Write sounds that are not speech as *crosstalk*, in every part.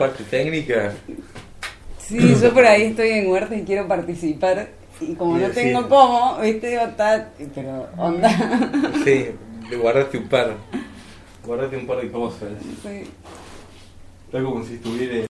parte técnica. Sí, yo por ahí estoy en huerta y quiero participar. Y como no tengo cómo, viste, digo, está, pero onda. Sí, guardate un par. Guardate un par de cosas. Sí. Está como si estuviera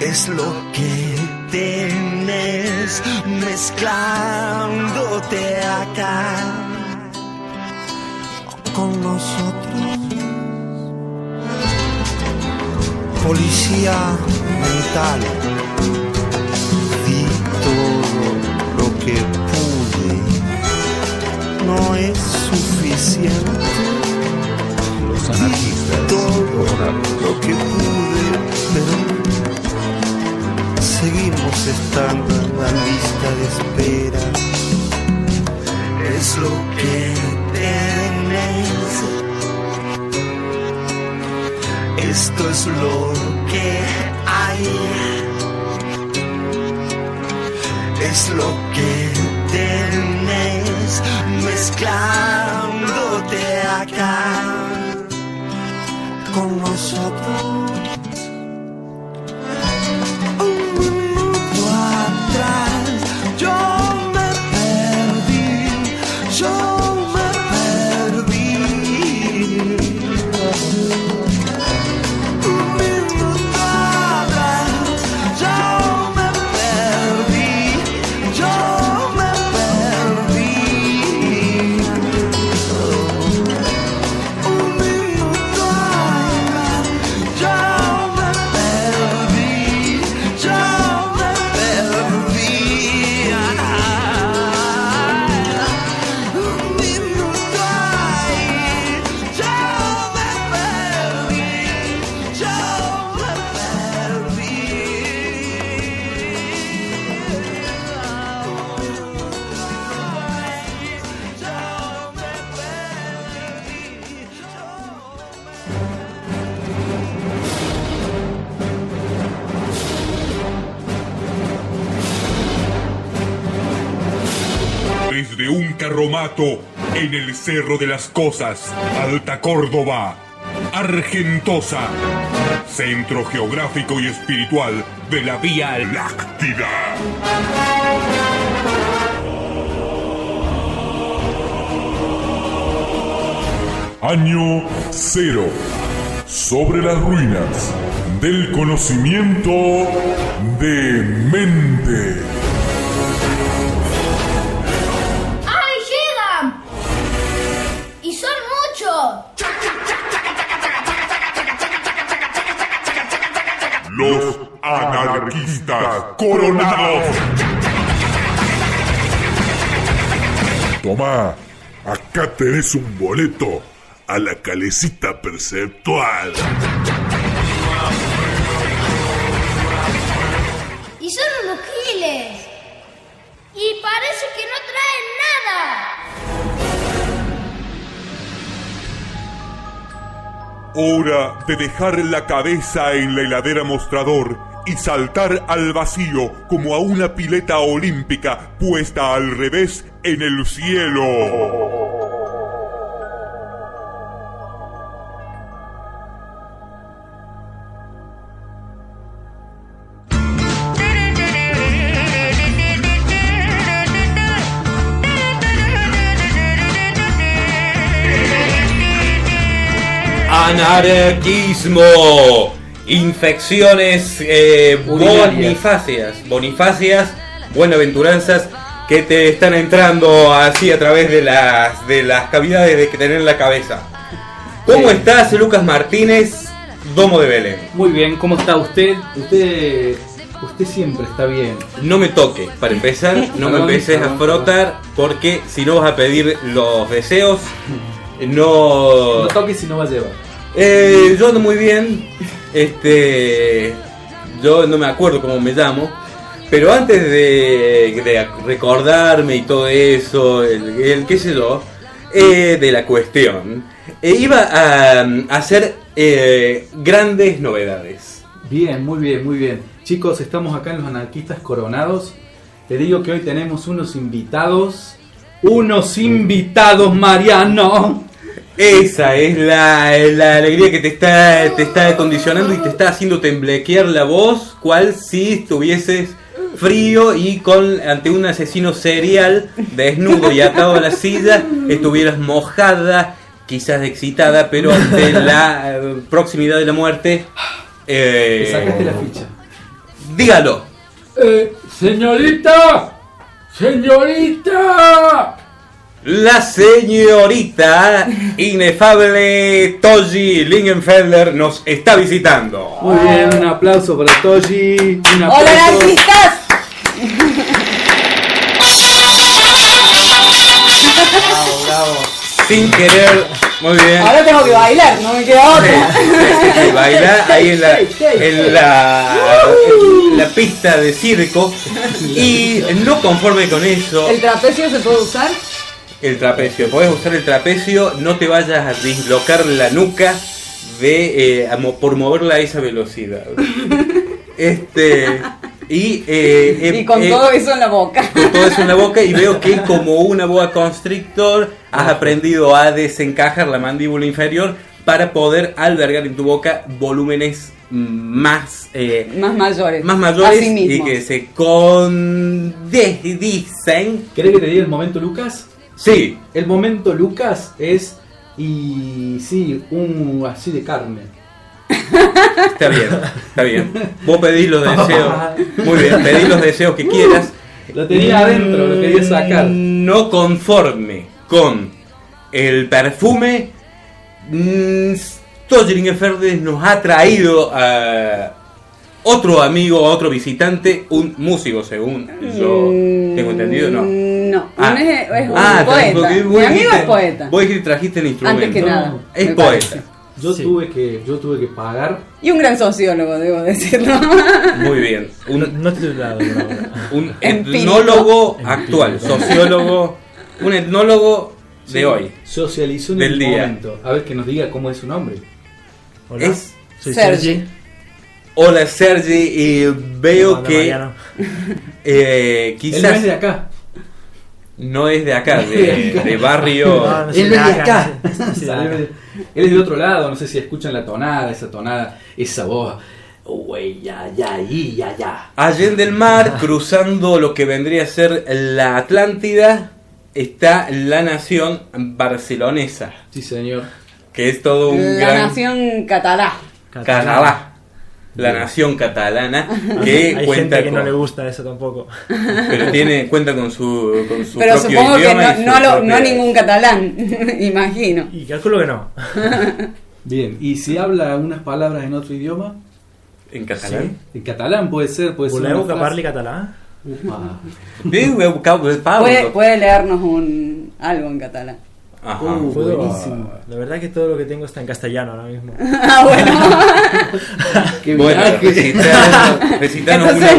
Es lo que tienes mezclándote acá con nosotros. Policía mental. Di todo lo que pude. No es suficiente. Todo lo que pude, pero seguimos estando en la lista de espera. Es lo que tienes. Esto es lo que hay. Es lo que tienes mezclándote acá con nosotros. Cerro de las Cosas, Alta Córdoba, Argentosa, centro geográfico y espiritual de la Vía Láctida. Año cero. Sobre las ruinas del conocimiento de mente. Coronados. Tomá, acá tenés un boleto a la calecita perceptual. ¡Y son unos giles! ¡Y parece que no traen nada! Hora de dejar la cabeza en la heladera mostrador y saltar al vacío como a una pileta olímpica puesta al revés en el cielo. anarquismo infecciones eh, Urinarias. bonifacias, bonifacias, buenaventuranzas que te están entrando así a través de las de las cavidades de que tener en la cabeza. ¿Cómo Sí. estás, Lucas Martínez, Domo de Belén? Muy bien, ¿cómo está usted? Usted usted siempre está bien. No me toques, para empezar, no me empeces a frotar porque si no vas a pedir los deseos, no... No toque si no va a llevar. Eh, yo ando muy bien. Este. Yo no me acuerdo cómo me llamo. Pero antes de, recordarme y todo eso, el, qué sé yo, eh, de la cuestión, eh, iba a, a hacer eh, grandes novedades. Bien, muy bien, muy bien. Chicos, estamos acá en los anarquistas coronados. Te digo que hoy tenemos unos invitados. Unos invitados, Mariano. Esa es la, la alegría que te está, te está condicionando y te está haciendo temblequear la voz, cual si estuvieses frío y con ante un asesino serial, desnudo y atado a la silla, estuvieras mojada, quizás excitada, pero ante la eh, proximidad de la muerte. eh, Te sacaste la ficha. dígalo. Eh, señorita. Señorita. La señorita inefable Toji Lingenfelder nos está visitando. Muy bien, un aplauso para Toji. Un ¡Hola, aplauso. anarquistas! Sin querer, muy bien. Ahora tengo que bailar, no me queda otra. Y baila *laughs* ahí en la, en la, en la pista de circo. Y no conforme con eso, ¿El trapecio se puede usar? El trapecio. Podés usar el trapecio, no te vayas a dislocar la nuca de eh, por moverla a esa velocidad. *laughs* Este. Y, eh, eh, y con eh, todo eso en la boca. con todo eso en la boca y veo que *laughs* como una boa constrictor has aprendido a desencajar la mandíbula inferior para poder albergar en tu boca volúmenes más eh, Más mayores. más mayores Así y que se condicen. ¿Querés que te diga el momento, Lucas? Sí, El momento, Lucas, es. Y sí, un así de carne. está bien, está bien. Vos pedís los deseos. Muy bien, pedís los deseos que quieras. Lo tenía adentro, lo quería sacar. No conforme con el perfume, mm, Stojringenferdes nos ha traído a otro amigo, a otro visitante, un músico, según yo tengo entendido, no. Mm, No, Ah. no es, es un Ah, poeta. Mi amigo es poeta. Vos dijiste trajiste el instrumento. Antes que nada. Es poeta. parece. Yo tuve que yo tuve que pagar. Y un gran sociólogo, debo decirlo. Muy bien. No, Un, no estoy titulado un Empírico. etnólogo actual, sociólogo, un etnólogo de Sí, hoy. Socializó en Del el día. momento. A ver que nos diga cómo es su nombre. Hola. Es Soy Sergi. Sergi. Hola Sergi, y veo que Mariano. *laughs* eh, Él no quizás es de acá. no es de acá, *laughs* de, de barrio. No, no Él no es de acá. *laughs* no de. Él es del otro lado, no sé si escuchan la tonada, esa tonada, esa voz. Güey, ya, ya, y ya, ya. Allende el mar, cruzando lo que vendría a ser la Atlántida, está la nación barcelonesa, Sí, señor. que es todo un La gran nación catalá. catalá. La nación catalana *laughs* que Hay cuenta gente que con, no le gusta eso tampoco. pero tiene cuenta con su, con su Pero propio supongo que no, no, lo- propia- no ningún catalán, *laughs* imagino. Y calculo que no. *laughs* Bien, y si habla unas palabras en otro idioma, en catalán. en catalán puede ser, puede ser. Parli de Pablo. Puede, puede leernos un algo en catalán. Ajá. Uh, Puedo- buenísimo. La verdad que todo lo que tengo está en castellano ahora mismo. *laughs* Ah, bueno. *laughs* Qué Bueno, Entonces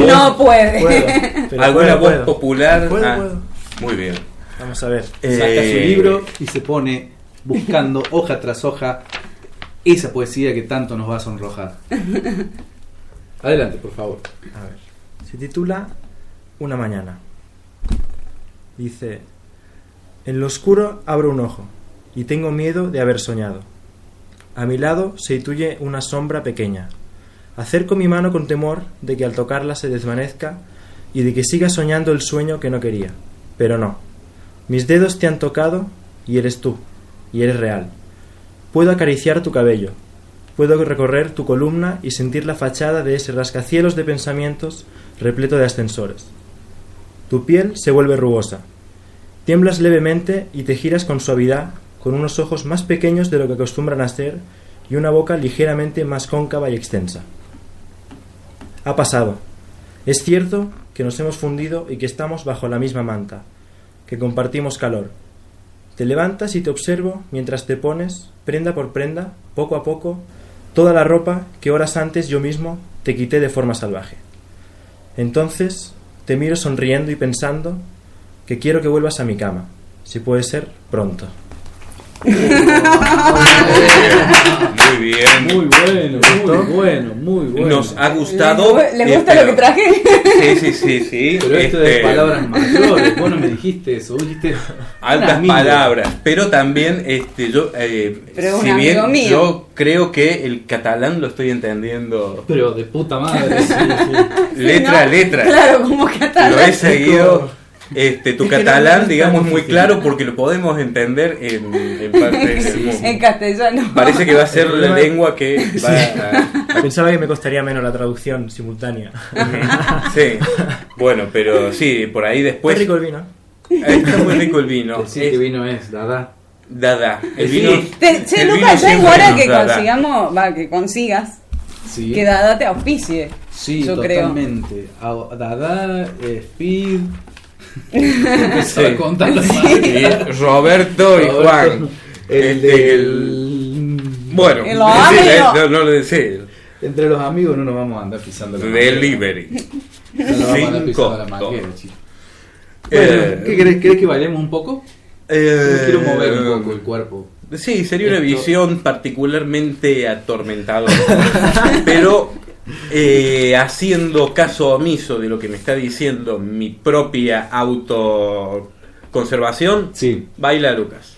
no voz, puede. Puedo, alguna puedo, voz puedo. popular. Puedo, Ah, puedo. Muy bien. Vamos a ver. Saca Eh, su libro y se pone buscando *laughs* hoja tras hoja esa poesía que tanto nos va a sonrojar. Adelante, por favor. A ver. Se titula Una mañana. Dice, en lo oscuro abro un ojo y tengo miedo de haber soñado. A mi lado se intuye una sombra pequeña. Acerco mi mano con temor de que al tocarla se desvanezca y de que siga soñando el sueño que no quería. Pero no. Mis dedos te han tocado y eres tú, y eres real. Puedo acariciar tu cabello, puedo recorrer tu columna y sentir la fachada de ese rascacielos de pensamientos repleto de ascensores. Tu piel se vuelve rugosa. Tiemblas levemente y te giras con suavidad, con unos ojos más pequeños de lo que acostumbran a ser y una boca ligeramente más cóncava y extensa. Ha pasado. Es cierto que nos hemos fundido y que estamos bajo la misma manta, que compartimos calor. Te levantas y te observo mientras te pones, prenda por prenda, poco a poco, toda la ropa que horas antes yo mismo te quité de forma salvaje. Entonces te miro sonriendo y pensando que quiero que vuelvas a mi cama, si puede ser pronto. Muy bien. Muy bueno, muy bueno, muy bueno. Nos ha gustado. ¿Le, le eh, gusta lo que traje? Sí, sí, sí, sí. Pero esto de Este, palabras mayores, vos no me dijiste eso, vos dijiste Altas palabras, pero también este yo eh, Pero si bien mío. yo creo que el catalán lo estoy entendiendo Pero de puta madre, sí, letra a ¿no? letra. Claro, como catalán. Lo he seguido. Este, tu Es no catalán, es digamos, tan muy claro porque lo podemos entender en, en partes del mundo. En castellano. Parece que va a ser la lengua que va a... *laughs* Pensaba que me costaría menos la traducción simultánea. *laughs* Sí, bueno, pero sí, por ahí después... Muy rico el vino. Está muy rico el vino. Decir Es que vino es, dada. Dada. El Sí. vino... Te- che, el vino Lucas, ya es hora que da, da. consigamos, va, que consigas, Sí, que Dada te auspicie. sí yo creo. totalmente. A- Dada, eh, Speed. Empezó Sí. a contar los Y Roberto y Juan. El Este, del. Bueno, amigos. no, no lo decía. Entre los amigos no nos vamos a andar pisando la Delivery. No nos vamos a andar pisando la Cinco, manguera, dos. chicos. Bueno, Eh, ¿qué querés? ¿Querés que bailemos un poco? eh, Quiero mover un poco el cuerpo. Sí, sería una Esto- visión particularmente atormentadora. *laughs* Pero eh, haciendo caso omiso de lo que me está diciendo mi propia autoconservación, Sí. baila Lucas.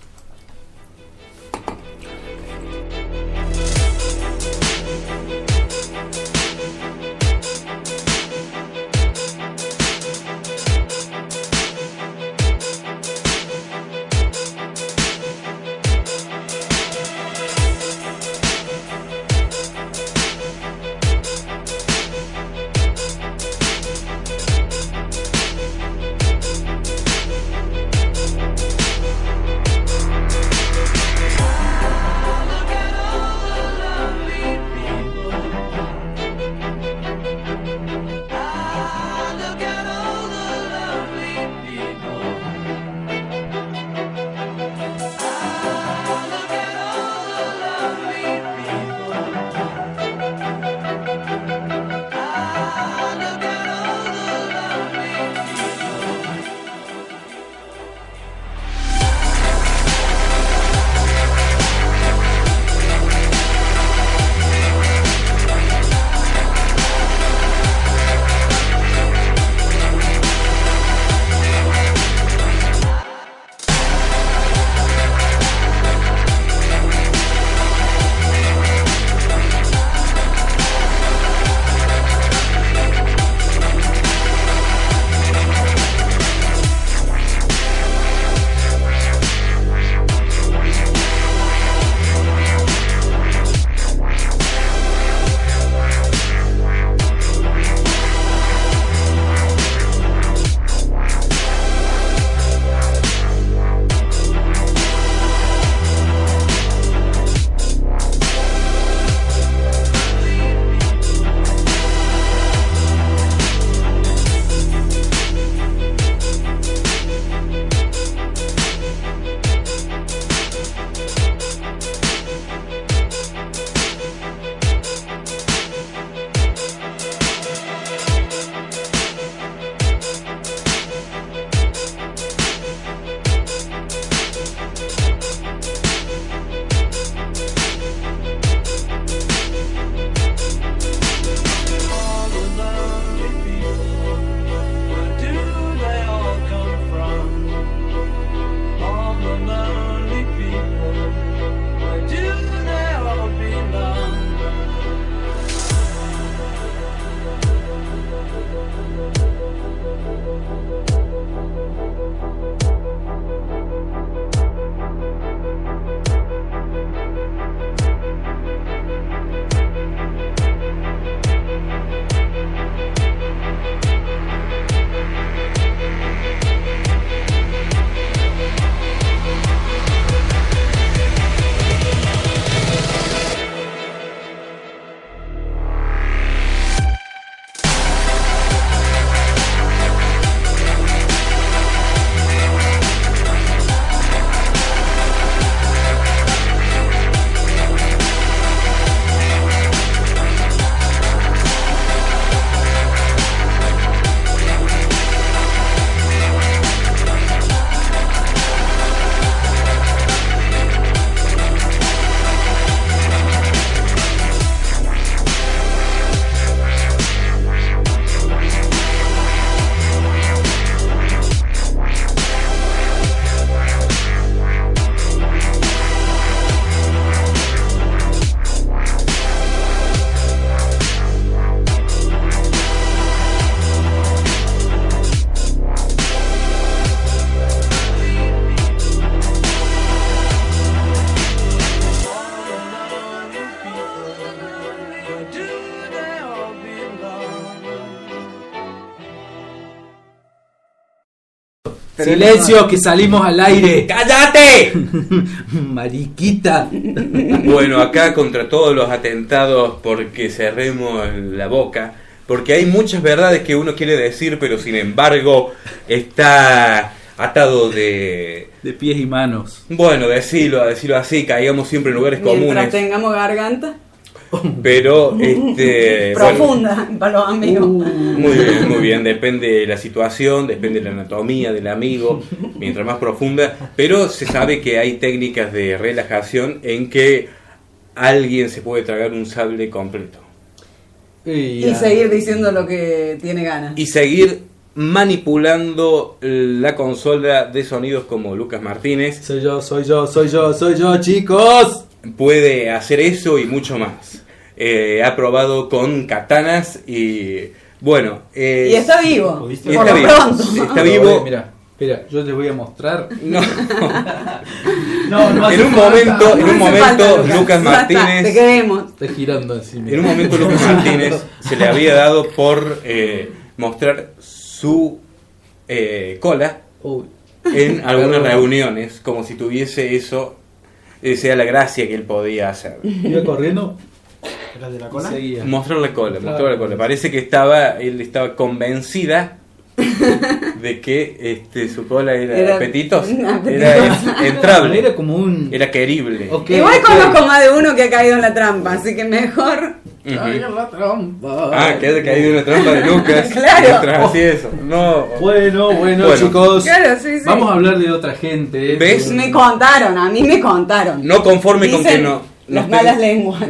Pero Silencio, que salimos al aire. *laughs* ¡Cállate! *laughs* Mariquita. Bueno, acá contra todos los atentados porque cerremos la boca, porque hay muchas verdades que uno quiere decir, pero sin embargo está atado de... De pies y manos. Bueno, decirlo, decirlo así, caigamos siempre en lugares Mientras comunes, tengamos garganta *laughs* pero este... *laughs* bueno, profunda para los amigos. Muy bien, muy bien. Depende de la situación, depende de la anatomía del amigo, mientras más profunda. Pero se sabe que hay técnicas de relajación en que alguien se puede tragar un sable completo. Y seguir diciendo lo que tiene ganas. Y seguir manipulando la consola de sonidos como Lucas Martínez. Soy yo, soy yo, soy yo, soy yo, chicos. Puede hacer eso y mucho más. Eh, ha probado con katanas y... Bueno, eh, Y está vivo. y está vivo. pronto. Está vivo. Mira, espera, yo les voy a mostrar. *laughs* No. No, no en un falta. momento, en un falta, momento, Lucas está, Te Martínez, queremos. Está girando encima. en un momento Lucas *laughs* Martínez se le había dado por eh, mostrar su eh, cola Uy. en algunas reuniones, como si tuviese eso, eh, sea la gracia que él podía hacer. Iba *laughs* corriendo. ¿Era de la y cola? Seguía. Mostrar la cola, mostrar la cola. Parece que estaba, él estaba convencida *laughs* de que este, su cola era, Era- apetitos, era en- *laughs* entrable, Era como un. era querible. Ok, Igual conozco más de uno que ha caído en la trampa, así que mejor. La trampa. Ah, que haya caído en la trampa de Lucas. *laughs* Claro. Mientras hacía eso. No. Bueno, bueno, Bueno. chicos. Claro, sí, sí. Vamos a hablar de otra gente. ¿Ves? Me contaron, a mí me contaron. No conforme con que Dicen no. Las no malas lenguas.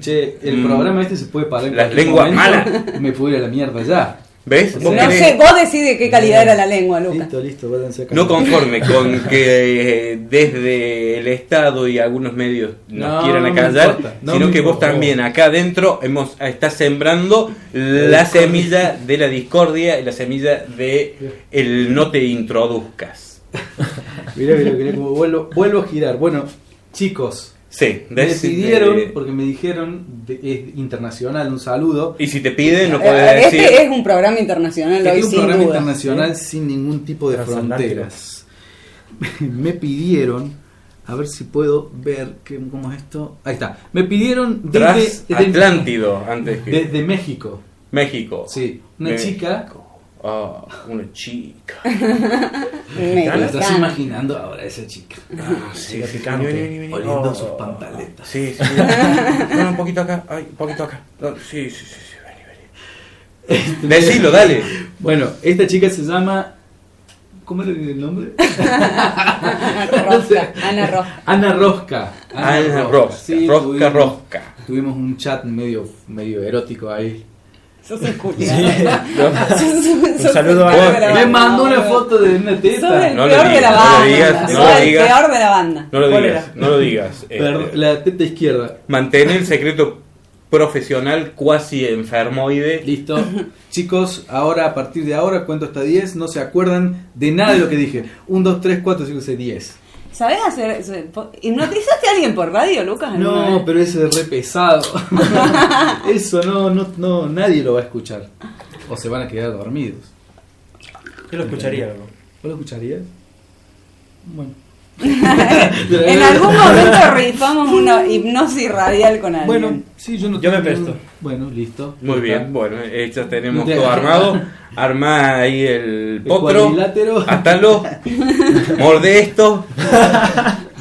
Che, el Mm. programa este se puede parar en Las lenguas momento. malas. Me puedo ir a la mierda ya. ¿Ves? Vos No sé, vos decís de qué calidad era la lengua, Lucas. Listo, listo, váyanse acá. No conforme *laughs* con que eh, desde el Estado y algunos medios nos No, quieran acallar, importa, no sino que vos también acá adentro hemos, estás sembrando la semilla de la discordia y la semilla de *laughs* el no te introduzcas. Mirá, mirá, mirá cómo vuelvo, vuelvo a girar. Bueno, chicos, Sí, me pidieron, de- porque me dijeron, de- es internacional, un saludo. y si te piden, no puedes decir. Este es un programa internacional Que hoy, es un sin programa duda. internacional sin ningún tipo de fronteras. *laughs* me pidieron, a ver si puedo ver qué- cómo es esto. Ahí está. Me pidieron desde, Atlántido, antes que desde México. México. Sí, una México. chica. Ah, una chica. *laughs* Me Te la estás imaginando ahora esa chica. Ah, sí, Chica sí. picante. Vení, vení, vení. Oliendo Oh. sus pantaletas. Sí, sí. *laughs* Un poquito acá. Ay, un poquito acá. No, sí, sí, sí, sí. Vení, vení. Decilo, dale. Bueno, esta chica se llama. ¿Cómo era el nombre? *laughs* Rosca, Ana Rosca. Ana Rosca. Ana Rosca. Sí, Rosca, tuvimos- Rosca. Tuvimos un chat medio, medio erótico ahí. Sos un culiado. Un saludo a- peor de la Me banda, mandó una foto de una Sos teta. el No lo peor de digas, la no lo banda. digas, no Sos lo el digas. peor de la banda. No lo ¿Cuál digas, no lo digas. *laughs* Eh, la teta izquierda. Mantén el secreto profesional cuasi enfermoide. Listo. Chicos, ahora a partir de ahora cuento hasta 10. No se acuerdan de nada de lo que dije. 1, 2, 3, 4, 5, 6, 10. ¿Sabés hacer eso? ¿Hipnotizaste a alguien por radio, Lucas? No, vez? pero ese es re pesado. *laughs* Eso no, no, no, nadie lo va a escuchar. O se van a quedar dormidos. Yo lo escucharía. ¿Vos lo escucharías? Bueno. *laughs* en algún momento rifamos una hipnosis radial con alguien. Bueno, sí, yo no Yo me tengo- presto. Bueno, listo. Muy bien, está. bueno, eh, ya tenemos todo armado. Armá ahí el El potro. Atalo. *laughs* Morde esto. *laughs*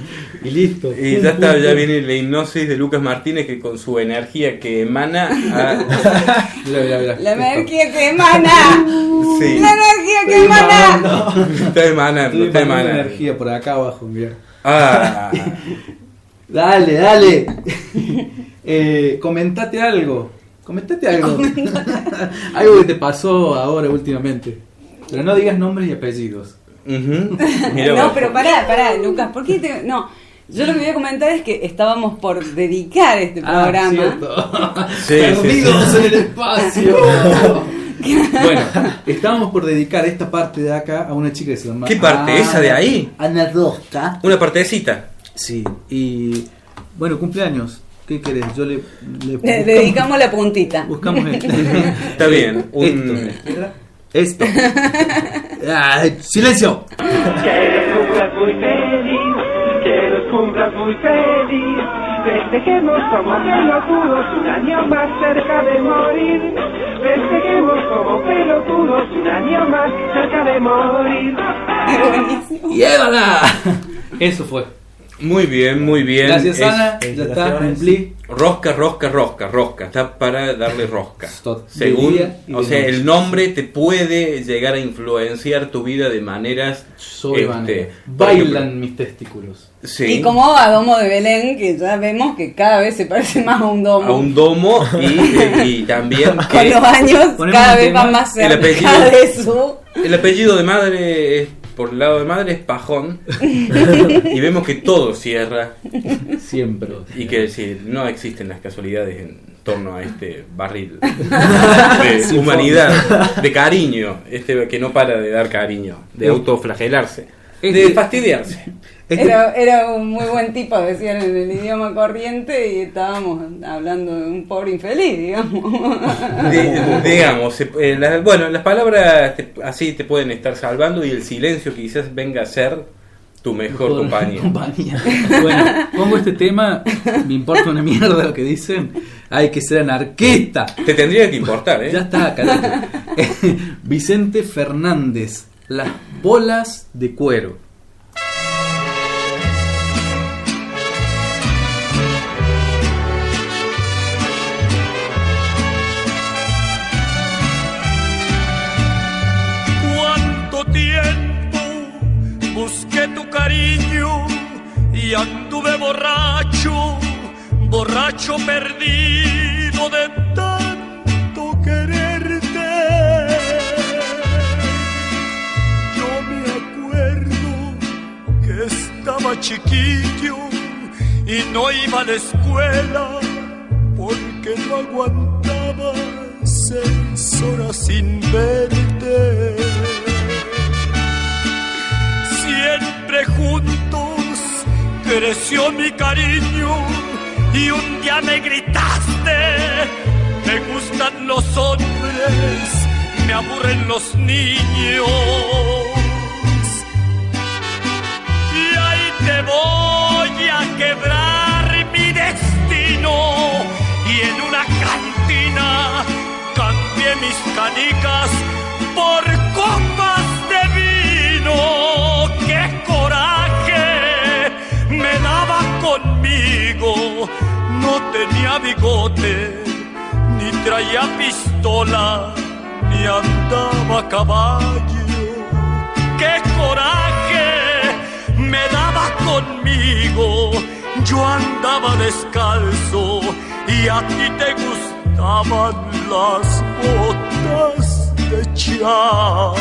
Y listo. Y ya está, ya viene la hipnosis de Lucas Martínez que con su energía que emana. a-. *laughs* La energía que emana. sí, La energía que Estoy emana. emanando. está emanando, está emanando energía por acá abajo, mira. Ah, *laughs* Dale, dale. *laughs* eh, comentate algo. Comentate algo. algo que te pasó ahora últimamente. Pero no digas nombres y apellidos. No, pero pará, pará, Lucas, ¿por qué te.? No, yo lo que voy a comentar es que estábamos por dedicar este Ah, programa. cierto. *laughs* Sí, Perdidos en el espacio. *laughs* bueno, estábamos por dedicar esta parte de acá a una chica que se llama. ¿Qué parte? ¿Esa de ahí? Ana Rosca. Una partecita. Sí, y. Bueno, cumpleaños. ¿Qué querés? Yo le. le Le dedicamos la puntita. Buscamos esto. *laughs* Está bien. Un... Esto. Esto. Ay, ¡Silencio! Cumplas muy feliz. Festejemos como pelotudos un año más cerca de morir. Festejemos como pelotudos un año más cerca de morir. *laughs* ¡Llévala! Eso fue. Muy bien, muy bien. Gracias, Es- Ana. Ya está, cumplí. Rosca, rosca, rosca, rosca. Está para darle rosca. Según, o sea, noche. el nombre te puede llegar a influenciar tu vida de maneras. Soy este, Bailan mis testículos. Sí. Y como a Domo de Belén, que ya vemos que cada vez se parece más a un domo. a un domo y, y también *laughs* Con los años cada vez tema. va más El cerca apellido. de su... el apellido de madre es, por el lado de madre es Pajón *laughs* y vemos que todo cierra Siempre. y que si no existen las casualidades en torno a este barril *laughs* de Sin humanidad, de cariño, este que no para de dar cariño, de autoflagelarse, de fastidiarse. Este- Era, *laughs* era un muy buen tipo, decían en el idioma corriente, y estábamos hablando de un pobre infeliz, digamos. *laughs* De- digamos, se- eh, las- bueno, las palabras te- así te pueden estar salvando y el silencio quizás venga a ser tu mejor compañía. *laughs* compañía. Bueno, pongo este tema, me importa una mierda lo que dicen. Hay que ser anarquista. Te tendría que importar, ¿eh? Ya está, carajo. Vicente Fernández, las bolas de cuero. Y anduve borracho, borracho perdido de tanto quererte. Yo me acuerdo que estaba chiquillo y no iba a la escuela porque no aguantaba seis horas sin verte. Siempre juntos creció mi cariño y un día me gritaste, me gustan los hombres, me aburren los niños. Y ahí te voy a quebrar mi destino. Y en una cantina cambié mis canicas por copas No tenía bigote, ni traía pistola, ni andaba a caballo qué coraje me daba conmigo. Yo andaba descalzo y a ti te gustaban las botas de charro.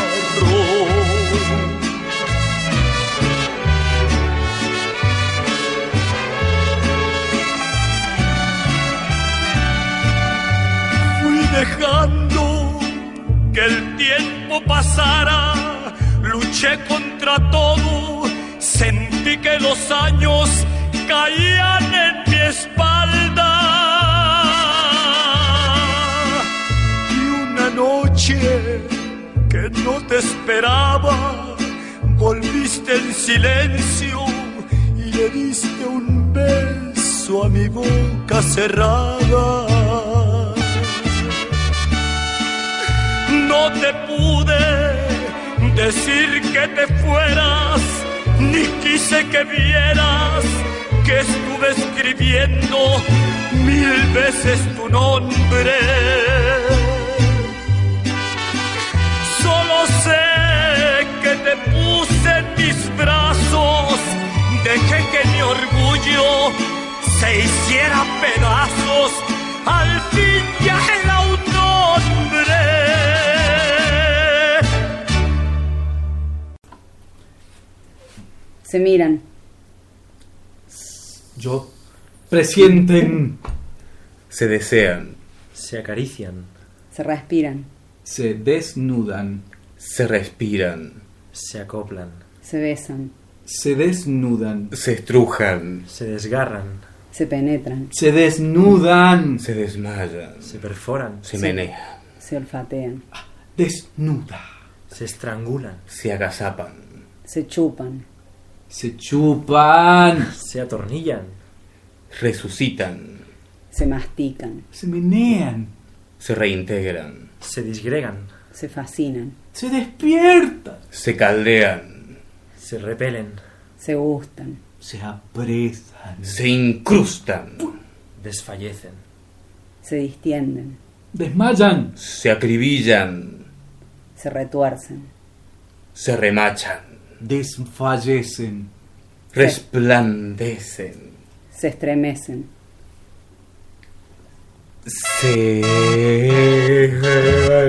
Dejando que el tiempo pasara, luché contra todo, sentí que los años caían en mi espalda. Y una noche que no te esperaba, volviste en silencio y le diste un beso a mi boca cerrada. No te pude decir que te fueras, ni quise que vieras que estuve escribiendo mil veces tu nombre. Solo sé que te puse en mis brazos, dejé que mi orgullo se hiciera pedazos, al fin ya era Se miran. Yo. Presienten. Se desean, Se acarician, Se respiran. Se desnudan. se respiran, se acoplan, Se besan. Se desnudan. se estrujan, se desgarran, Se penetran. Se desnudan. se desmayan, se perforan, se menean. Se olfatean. Desnuda. Se estrangulan. Se agazapan. Se chupan. Se chupan. Se atornillan. Resucitan. Se mastican. Se menean. Se reintegran. Se disgregan. Se fascinan. Se despiertan. Se caldean. Se repelen. Se gustan. Se apresan. Se incrustan. Desfallecen. Se distienden. Desmayan. Se acribillan. Se retuercen. Se remachan. Desfallecen. Resplandecen. Se estremecen. Se...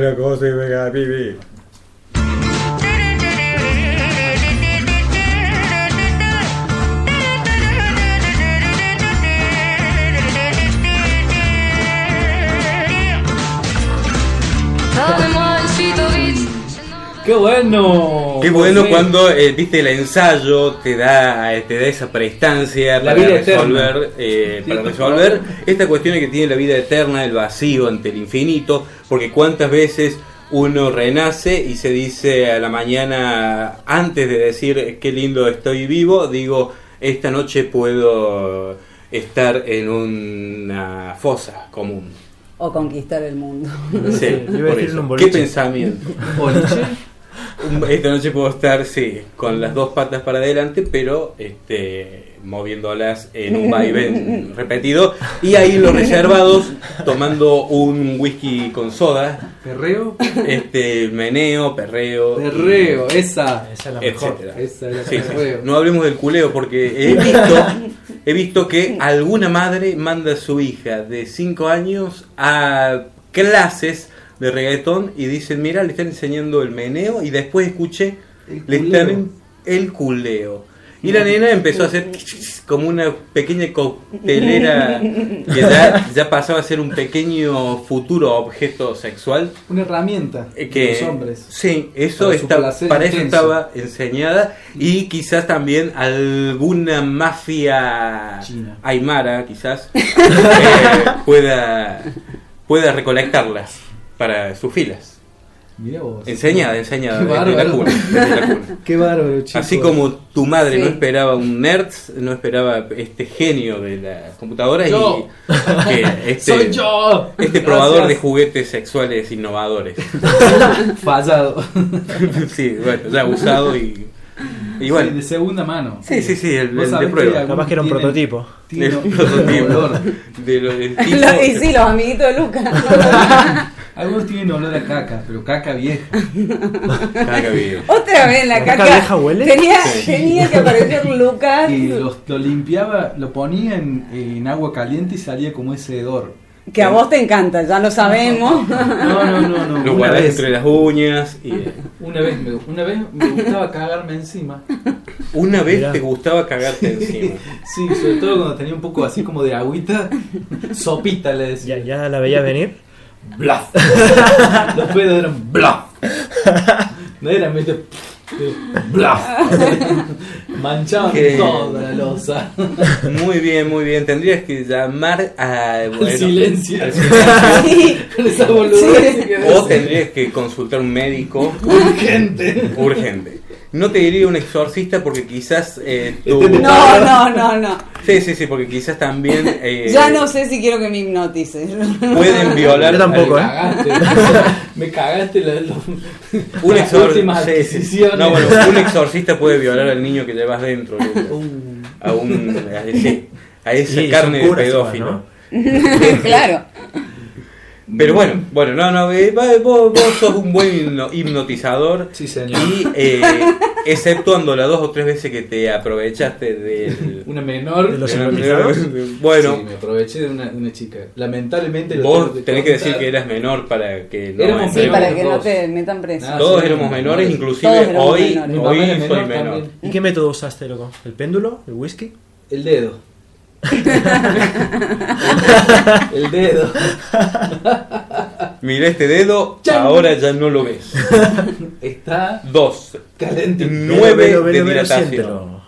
La cosa y venga, pibi. ¡Qué bueno! Qué bueno cuando, eh, viste, el ensayo te da, te da esa prestancia La para vida resolver, eh, Sí, para resolver esta cuestión que tiene la vida eterna, el vacío ante el infinito, porque cuántas veces uno renace y se dice a la mañana, antes de decir qué lindo estoy vivo, digo, esta noche puedo estar en una fosa común. O conquistar el mundo. Sí, ¿Qué boliche. pensamiento? *laughs* Esta noche puedo estar, sí, con las dos patas para adelante, pero este, moviéndolas en un vaivén *laughs* repetido. Y ahí los reservados, tomando un whisky con soda, ¿Perreo? este, meneo, perreo. Perreo, esa. Esa es la mejor. Esa Sí, sí. perreo. No hablemos del culeo porque he visto, he visto que alguna madre manda a su hija de 5 años a clases de reggaetón y dicen, mira, le están enseñando el meneo y después escuché, El le culeo. están el culeo. Y la nena empezó a hacer *laughs* como una pequeña coctelera que ya, ya pasaba a ser un pequeño futuro objeto sexual. Una herramienta Eh, de que los hombres. sí eso Para está para eso estaba enseñada y quizás también alguna mafia China. aymara quizás *laughs* eh, pueda pueda recolectarlas para sus filas Mira vos. enseñada enseñada Qué bárbaro. cuna, desde la cuna. Qué bárbaro, chicos. Así como tu madre no Sí. esperaba un nerd, no esperaba este genio de la computadora Yo. y que *laughs* este, ¡Soy yo! este probador de juguetes sexuales innovadores. *laughs* Fallado. *laughs* sí, bueno, ya usado y, y Sí, bueno. de segunda mano. Sí, sí, sí, el, el de prueba. que Capaz que era un Tiene- prototipo. Tiene El un prototipo. De lo- tipo- Lo- y sí, los amiguitos de Lucas. Algunos tienen olor a caca, pero caca vieja. *laughs* Caga bien. Otra vez la ¿La caca caca. vieja huele? Tenía, Sí. tenía que aparecer *laughs* Lucas. Y lo, lo limpiaba, lo ponía en, en agua caliente y salía como ese hedor. Que a vos te encanta, ya lo sabemos. No, no, no, no. Lo guardás entre las uñas y una vez, me, una vez me gustaba cagarme encima. una vez Mirá. te gustaba cagarte encima. *laughs* Sí, sobre todo cuando tenía un poco así como de agüita. Sopita le decía. ¿Ya, ya la veías venir? Bluff. *laughs* Los pedos eran bluff. No eran medio bluff. Manchaban Que- toda la losa. Muy bien, muy bien. Tendrías que llamar a bueno, Al silencio. al. Sí. O tendrías que consultar un médico Urgente. urgente. No te diría un exorcista porque quizás eh, tu- Este No, no, no, no. Sí, sí, sí, porque quizás también *laughs* eh, Ya no sé si quiero que me hipnotices. *laughs* pueden *laughs* violar Yo tampoco, ¿eh? Cagaste. Me cagaste la, lo- un las últimas sí, sí. No, bueno, un exorcista puede violar al niño que llevas dentro, Lucas. a un a, sí, a esa Sí, carne de pedófilo. igual, ¿no? claro. Pero bueno, bueno, no, no, eh, vos, vos sos un buen hipno- hipnotizador *laughs* Sí, señor. y eh, exceptuando las dos o tres veces que te aprovechaste del *laughs* Una menor. De los de- hipnotizados. de- bueno, Sí, me aproveché de una, de una chica. Lamentablemente lo vos tenés que decir contar. que eras menor para que no Éramos Sí, para que no te metan preso. Ah, Todos sí, éramos menores. menores, Todos inclusive éramos hoy, menores. Hoy soy menor menor. también. ¿Y qué método usaste, loco? ¿El péndulo? ¿El whisky? El dedo. *laughs* El dedo. Mira este dedo, Chan. ahora ya no lo ves. *laughs* Está Dos. caliente. Nueve Velo, velo, de velo, dilatación. siéntelo.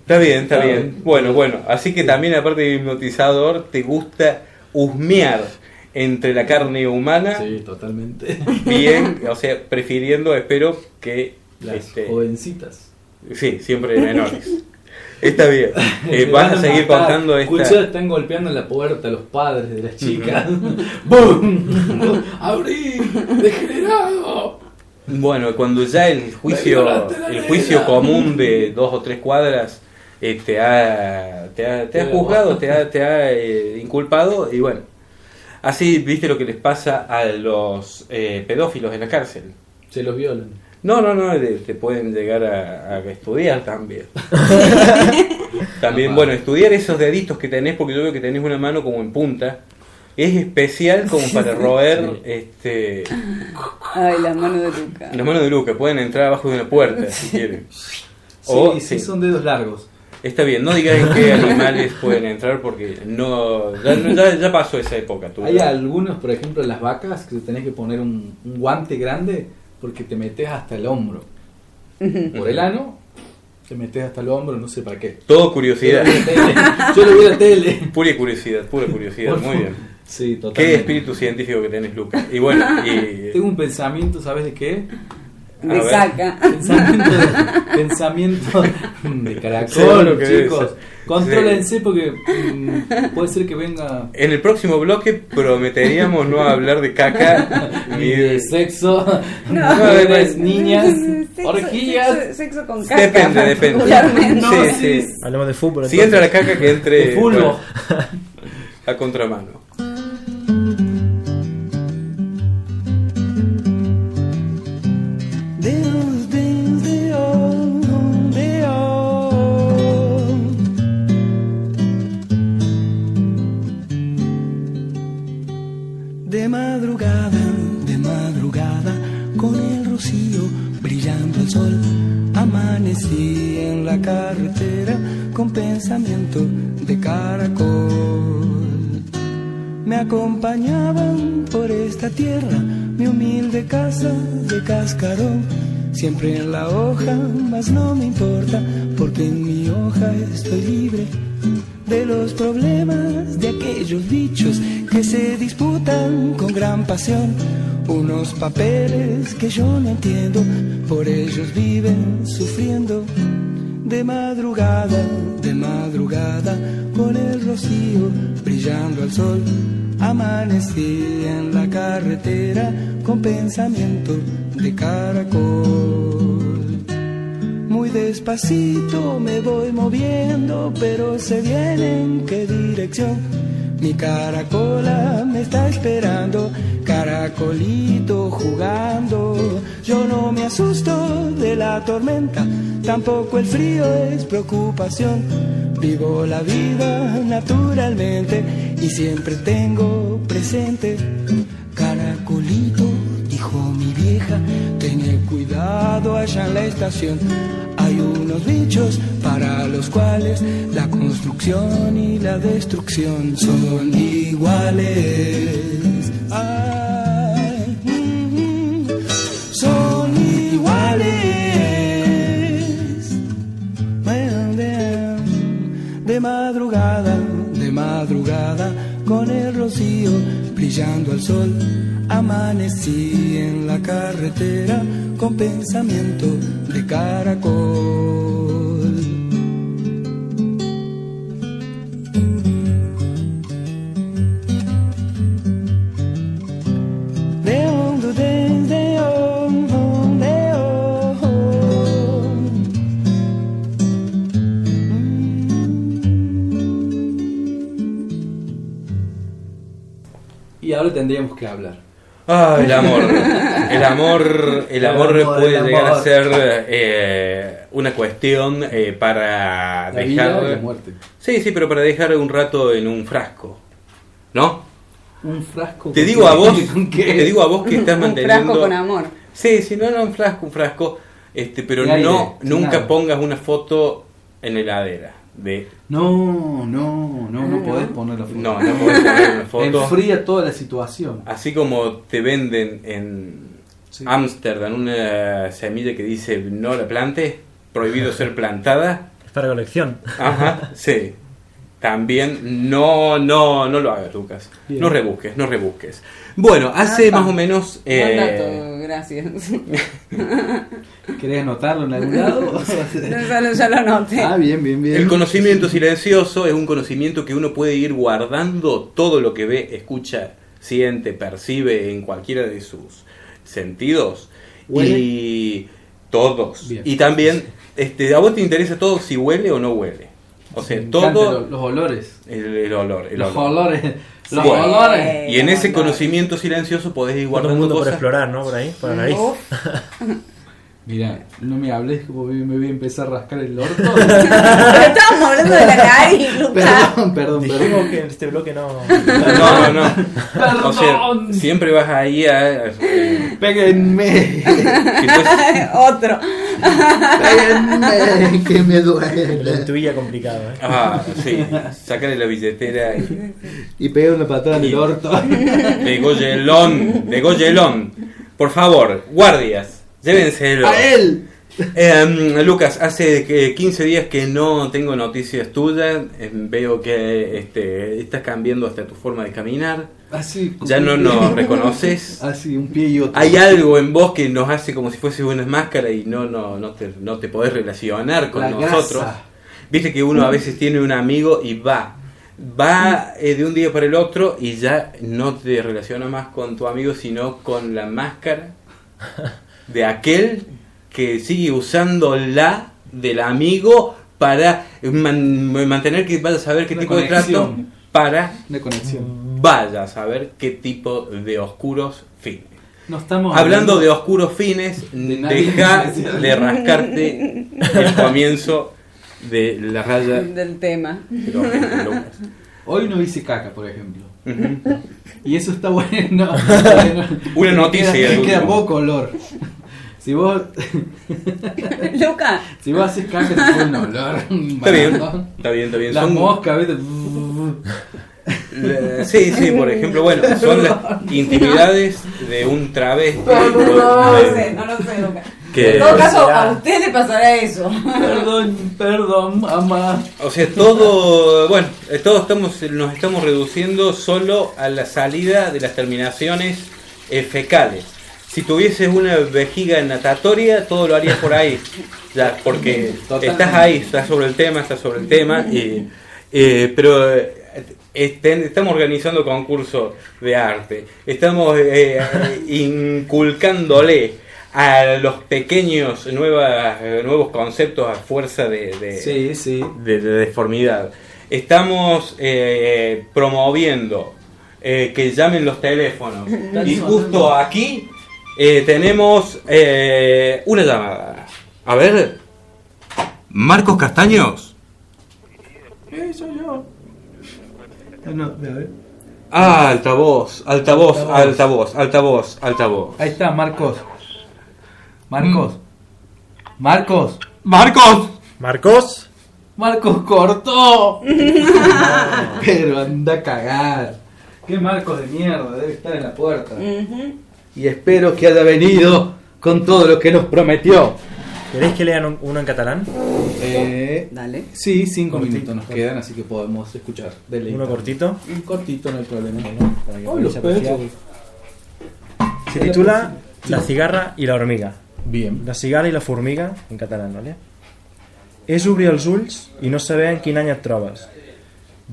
Está bien, está Está bien. bien. Bueno, bueno. Así que también, aparte de hipnotizador, te gusta husmear entre la carne humana, Sí, totalmente. bien, o sea, prefiriendo, espero que Las este, jovencitas. sí, siempre menores. Está bien. *laughs* Eh, vas a seguir matar. contando esta. están golpeando en la puerta los padres de las chicas. *laughs* ¡Bum! *laughs* ¡Abrí! ¡Degenerado! Bueno, cuando ya el juicio, el juicio común de dos o tres cuadras eh, te ha, te ha, te ha juzgado, te ha, te ha eh, inculpado y bueno, así viste lo que les pasa a los eh, pedófilos en la cárcel. Se los violan. No, no, no, te, te pueden llegar a, a estudiar también. *laughs* también, bueno, estudiar esos deditos que tenés, porque yo veo que tenés una mano como en punta. Es especial como para *laughs* roer este, Ay, las manos de Luca. las manos de Luca. Pueden entrar abajo de una puerta si quieren. O, sí, sí, sí. son dedos largos. Está bien, no digas en qué animales pueden entrar porque no ya, no- ya, ya pasó esa época. Tú, Hay algunos, por ejemplo, en las vacas, que tenés que poner un, un guante grande porque te metes hasta el hombro. Por el ano, te metes hasta el hombro, no sé para qué. Todo curiosidad. Yo lo vi en la tele. Pura curiosidad, pura curiosidad. Muy bien. Sí, Qué totalmente. espíritu científico que tenés, Lucas. Y bueno, y, Tengo un pensamiento, ¿sabes de qué? De ver. caca. Pensamiento de, pensamiento de caracol, que chicos. Contrólense porque mm, puede ser que venga en el próximo bloque prometeríamos no hablar de caca *laughs* ni de sexo, *laughs* No. mujeres, niñas, Sexo- orgías. Sexo, sexo con caca. Depende, depende. particularmente. Sí, sí. Hablemos de fútbol. Si entra la caca que entre De fulbo. bueno, a contramano. Acompañaban por esta tierra mi humilde casa de cascarón. Siempre en la hoja, mas no me importa, porque en mi hoja estoy libre de los problemas de aquellos bichos que se disputan con gran pasión. Unos papeles que yo no entiendo, por ellos viven sufriendo. De madrugada, de madrugada, con el rocío brillando al sol, amanecí en la carretera con pensamiento de caracol. Muy despacito me voy moviendo, pero sé bien en qué dirección. Mi caracola me está esperando, caracolito jugando. Yo no me asusto de la tormenta, tampoco el frío es preocupación. Vivo la vida naturalmente y siempre tengo presente. Caracolito, dijo mi vieja, ten cuidado allá en la estación. Hay unos bichos para los cuales la construcción y la destrucción son iguales. De madrugada, con el rocío brillando al sol, amanecí en la carretera con pensamiento de caracol. Ahora tendríamos que hablar. Ah, el amor. El amor, el El amor amor, puede el llegar a ser eh, una cuestión eh, para La vida dejar. y la muerte. Sí, sí, pero para dejar un rato en un frasco. ¿No? Un frasco. Te con digo a vos, te digo a vos que estás Un manteniendo. frasco con amor. Sí, sí, no, no, un frasco, un frasco. Este, pero aire, no, nunca nada. pongas una foto en la heladera. De, No, no, no, no podés poner la foto. no, no podés poner una foto. Enfría toda la situación. Así como te venden en Sí. Ámsterdam una semilla que dice no la plantes, prohibido *laughs* ser plantada. Es para colección. Ajá, sí. También no, no, no lo hagas, Lucas. Bien. No rebusques, no rebusques. Bueno, hace más o menos... Buen eh, dato, gracias. *laughs* ¿Querés anotarlo en algún lado? *laughs* ya, lo, ya lo anoté. ah, bien, bien, bien. El conocimiento silencioso es un conocimiento que uno puede ir guardando todo lo que ve, escucha, siente, percibe en cualquiera de sus sentidos. ¿Huele? Y todos. Bien. Y también, este, ¿a vos te interesa todo si huele o no huele? O sea, Me todo Los, los olores. el, el olor. el los olor. olores. Los Bueno. olores. Y en ese conocimiento silencioso podés ir Todo el guardando mundo por cosas. explorar, ¿no? Por ahí, por la nariz. *laughs* Mira, no me hables como me voy a empezar a rascar el orto. *laughs* pero estábamos hablando de la nariz, Lucas. perdón, perdón, Dijimos perdón. que en este bloque no. No, no, no. O sea, Perdón. siempre vas ahí a... eh, Péguenme. *laughs* Otro. Péguenme, que me Lo duele. intuía complicado, ¿eh? Ah, sí. Sácale la billetera y... Y pegué una patada en el orto. De Goyelón, de Goyelón. Por favor, guardias, llévenselo. ¡A él! Eh, Lucas, hace que 15 días que no tengo noticias tuyas. Eh, veo que este, estás cambiando hasta tu forma de caminar. Así. Ya no nos reconoces. *laughs* Así, un pie y otro. Hay algo en vos que nos hace como si fuese una máscara y no, no, no, te, no te podés relacionar con La nosotros. grasa. Viste que uno a veces tiene un amigo y va. Va eh, de un día para el otro y ya no te relaciona más con tu amigo, sino con la máscara *laughs* de aquel que sigue usando la del amigo para man- mantener que vaya a saber qué Una tipo de trato para conexión. vaya a saber qué tipo de oscuros fines. No estamos Hablando de oscuros fines, deja de *laughs* rascarte el comienzo de la raya Del tema. Hoy no hice caca, por ejemplo. *laughs* Y eso está bueno. *laughs* Una noticia Queda, queda poco olor. Si vos, *laughs* Lucas, si vos haces caca, te queda un olor. Está bien, está bien, está bien. Las Son- moscas, ¿viste? sí, sí, por ejemplo, bueno, son las intimidades de un travesti. no lo de- sé, no lo sé, Lucas. Que- En todo caso, a usted le pasará eso. Perdón, perdón, mamá. O sea, todo, bueno, eh, todos estamos, nos estamos reduciendo solo a la salida de las terminaciones eh, fecales. Si tuvieses una vejiga natatoria, todo lo harías por ahí, ya, porque Totalmente. estás ahí, estás sobre el tema, estás sobre el tema, y, eh, pero estén- estamos organizando concursos de arte, estamos eh, inculcándole a los pequeños nuevas, nuevos conceptos a fuerza de, de- Sí, sí. de, de deformidad. Estamos eh, promoviendo eh, que llamen los teléfonos. *laughs* Y justo aquí eh, tenemos eh, una llamada. A ver. Marcos Castaños. Eh, soy yo. Ah, No, a ver. Ah, altavoz, altavoz, altavoz, altavoz, altavoz. Ahí está, Marcos. Marcos. Marcos. Marcos. Marcos. Marcos cortó. *laughs* Pero anda a cagar. Qué Marcos de mierda, debe estar en la puerta. Ujú. Y espero que haya venido con todo lo que nos prometió. ¿Queréis que lean un- uno en catalán? Eh, Dale. sí, cinco Cortito. minutos nos quedan, así que podemos escuchar. Deleítanos. Uno cortito. Un cortito, no hay problema. para que los apreciar. Se titula La cigarra i la hormiga. Bien. La cigala i la formiga, en català, ¿vale? És obrir els ulls i no saber en quin any et trobes.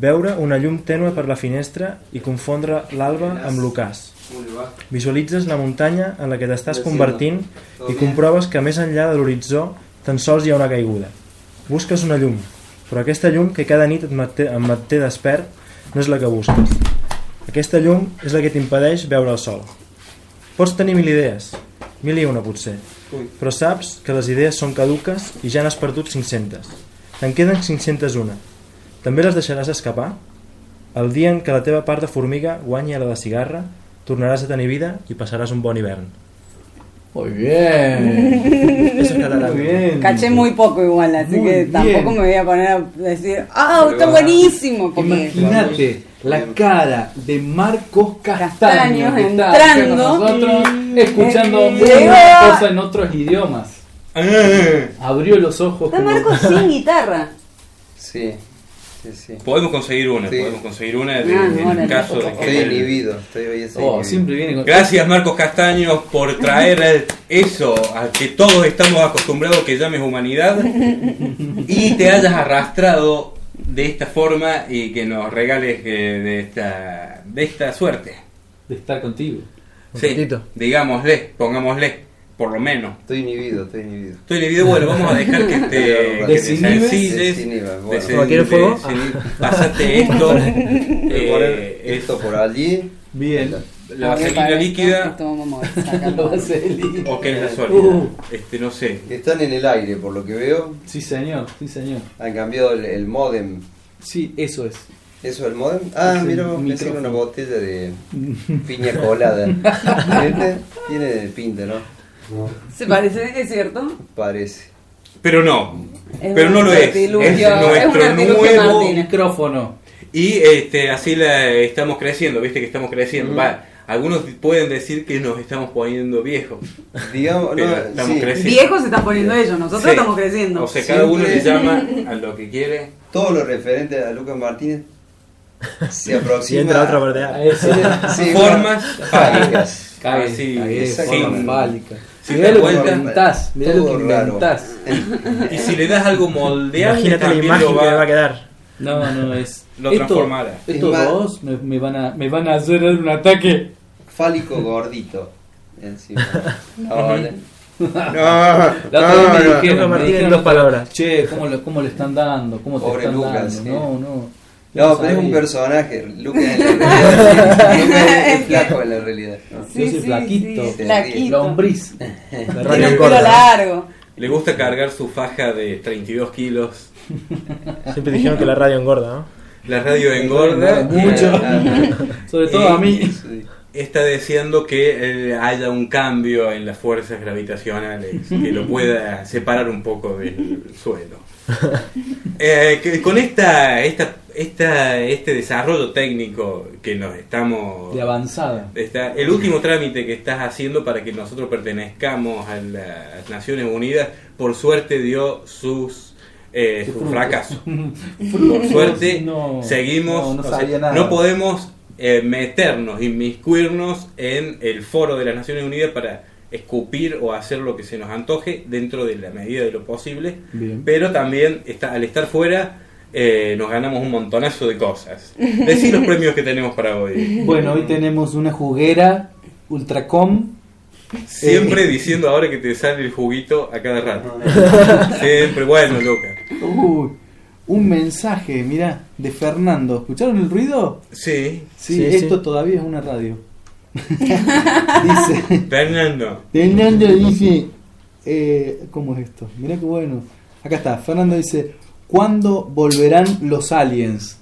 Veure una llum tènue per la finestra i confondre l'alba amb l'ocàs. Visualitzes la muntanya en la que t'estàs convertint i comproves que més enllà de l'horitzó tan sols hi ha una caiguda. Busques una llum, però aquesta llum que cada nit et manté, et manté despert no és la que busques. Aquesta llum és la que t'impedeix veure el sol. Pots tenir mil idees, mil i una potser, però saps que les idees són caduques i ja n'has perdut 500. Te'n queden 501. També les deixaràs escapar? El dia en què la teva part de formiga guanyi a la de cigarra, tornaràs a tenir vida i passaràs un bon hivern. Muy bien. *laughs* Eso. Muy bien. Caché muy poco igual, así Muy que bien. tampoco me voy a poner a decir, ¡ah, está buenísimo! Porque Imagínate la cara de Marcos Castaño que está entrando. con nosotros, escuchando Eh, una llegó. cosa en otros idiomas. Abrió los ojos está como... Marcos *laughs* sin guitarra. Sí. Sí, sí. Podemos conseguir una, Sí. podemos conseguir una de- en el caso de Estoy que... inhibido, estoy hoy estoy Oh, inhibido. siempre viene con. Gracias Marcos Castaños por traer eso a que todos estamos acostumbrados que llames humanidad *laughs* y te hayas arrastrado de esta forma y que nos regales eh, de esta de esta suerte. De estar contigo. Un Sí, ratito. digámosle, pongámosle, por lo menos. Estoy inhibido, estoy inhibido. Estoy inhibido, bueno, vamos a dejar que *laughs* te, que te Desinhibes. sencilles, Desinhibas, bueno. desin- ¿Como quiere fuego? Pásate *laughs* esto, eh, esto es por allí. Bien. La vaselina líquida Esto vamos a *laughs* Lo sacarlo. vaselina. o que es la sólida. Uh. Este, no sé. Están en el aire, por lo que veo. Sí, señor, sí, señor. Han cambiado el, el modem. Sí, eso es. ¿Eso es el modem? Ah, Es mira, que micrófono. una botella de piña colada. ¿Viste? Tiene pinta, ¿no? ¿Se parece? ¿Es cierto? Parece. Pero no, Es pero no lo es. Es es nuestro artilugio nuevo. Micrófono. y este así la estamos creciendo, viste que estamos creciendo. Mm. Va, algunos pueden decir que nos estamos poniendo viejos. Digamos, Pero no, estamos sí. creciendo. Viejos se están poniendo ellos, nosotros Sí. estamos creciendo. O sea, cada uno le Siempre- llama a lo que quiere. Todo lo referente a Lucas Martínez *laughs* se aproxima. Y entra otra parte. *laughs* Sí, Formas fálicas. Cague, Así, cague, sin- forma fálica. sin Mirá lo que inventás, mirá lo que inventás. *laughs* Y si le das algo moldeable, Imagínate la imagen lo que le va a va, quedar. No, no, *laughs* es. lo esto- transformará. Estos Es dos me, me van a, me van a hacer un ataque. Fálico gordito. Encima. *laughs* No, le- La otra vez me dijeron, Lucas me dijeron, dos palabras. Che, ¿cómo le, cómo le están dando? ¿Cómo te Pobre están Lucas, dando? sí. No, no. No, pero es un personaje. Lucas en la realidad. sí. Lucas es *laughs* flaco en la realidad. ¿no? Yo soy flaquito. sí, flaquito. Lombriz. La Tiene un pelo largo. Le gusta cargar su faja de 32 kilos. Siempre dijeron que la radio engorda, ¿no? La radio engorda. Mucho. *laughs* Sobre todo a mí. Está deseando que eh, haya un cambio en las fuerzas gravitacionales que lo pueda separar un poco del suelo. *laughs* Eh, que con esta, esta, esta, este desarrollo técnico que nos estamos... De avanzada. Está, el último trámite que estás haciendo para que nosotros pertenezcamos a las Naciones Unidas, por suerte dio sus, eh, su fracaso. *laughs* Por suerte No, seguimos, no, no o sea, sabía nada. no podemos eh, meternos, inmiscuirnos en el foro de las Naciones Unidas para escupir o hacer lo que se nos antoje dentro de la medida de lo posible, Bien. pero también está, al estar fuera eh, nos ganamos un montonazo de cosas. Decí los *laughs* premios que tenemos para hoy. Bueno, hoy tenemos una juguera Ultracom. Siempre diciendo ahora que te sale el juguito a cada rato. Siempre, bueno, loca. Uy, un mensaje, mirá, de Fernando. ¿Escucharon el ruido? Sí, Sí, Sí, esto sí. todavía es una radio. *laughs* dice, Fernando. Fernando dice, eh, ¿cómo es esto? Mirá qué bueno. Acá está, Fernando dice, ¿cuándo volverán los aliens?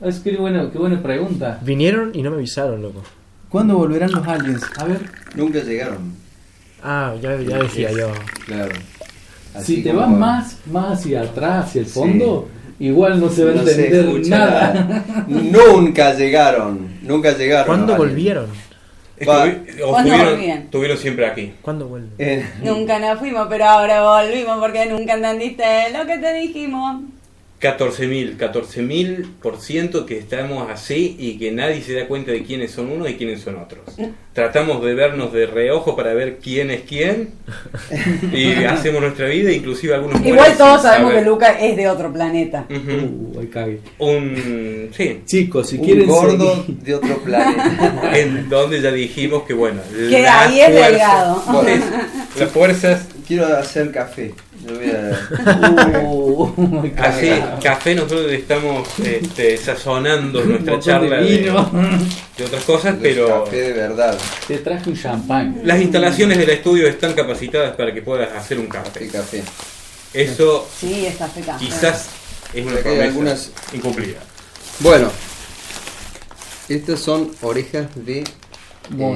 Es que bueno, qué buena pregunta. Vinieron y no me avisaron, loco. ¿Cuándo volverán los aliens? A ver, Nunca llegaron. Ah, ya, ya decía yo. Claro. si te como- vas más, más hacia atrás, hacia el fondo, igual no se va a no entender nada. Nunca llegaron. Nunca llegaron. ¿Cuándo volvieron? Estuvieron- volvían? estuvieron siempre aquí. ¿Cuándo vuelven? Eh, *laughs* Nunca nos fuimos, pero ahora volvimos porque nunca entendiste lo que te dijimos. 14.000, 14.000 por ciento que estamos así y que nadie se da cuenta de quiénes son unos y quiénes son otros. Tratamos de vernos de reojo para ver quién es quién y *laughs* hacemos nuestra vida, inclusive algunos Igual todos sabemos que. Luca es de otro planeta. Uh. Un sí, Chicos, si un quieren gordo seguir- de otro planeta. *laughs* en donde ya dijimos que bueno, Que ahí es fuerzas- delgado. *laughs* Bueno, las fuerzas quiero hacer café. Uh, *laughs* así, cague. café nosotros estamos este, sazonando *laughs* nuestra charla de vino. de otras cosas, pero Café de verdad. Te traje un champán. Las instalaciones del estudio están capacitadas para que puedas hacer un Café, café. café. Eso Sí, está feca. quizás es una promesa algunas- incumplida. Bueno, estas son orejas de Mono.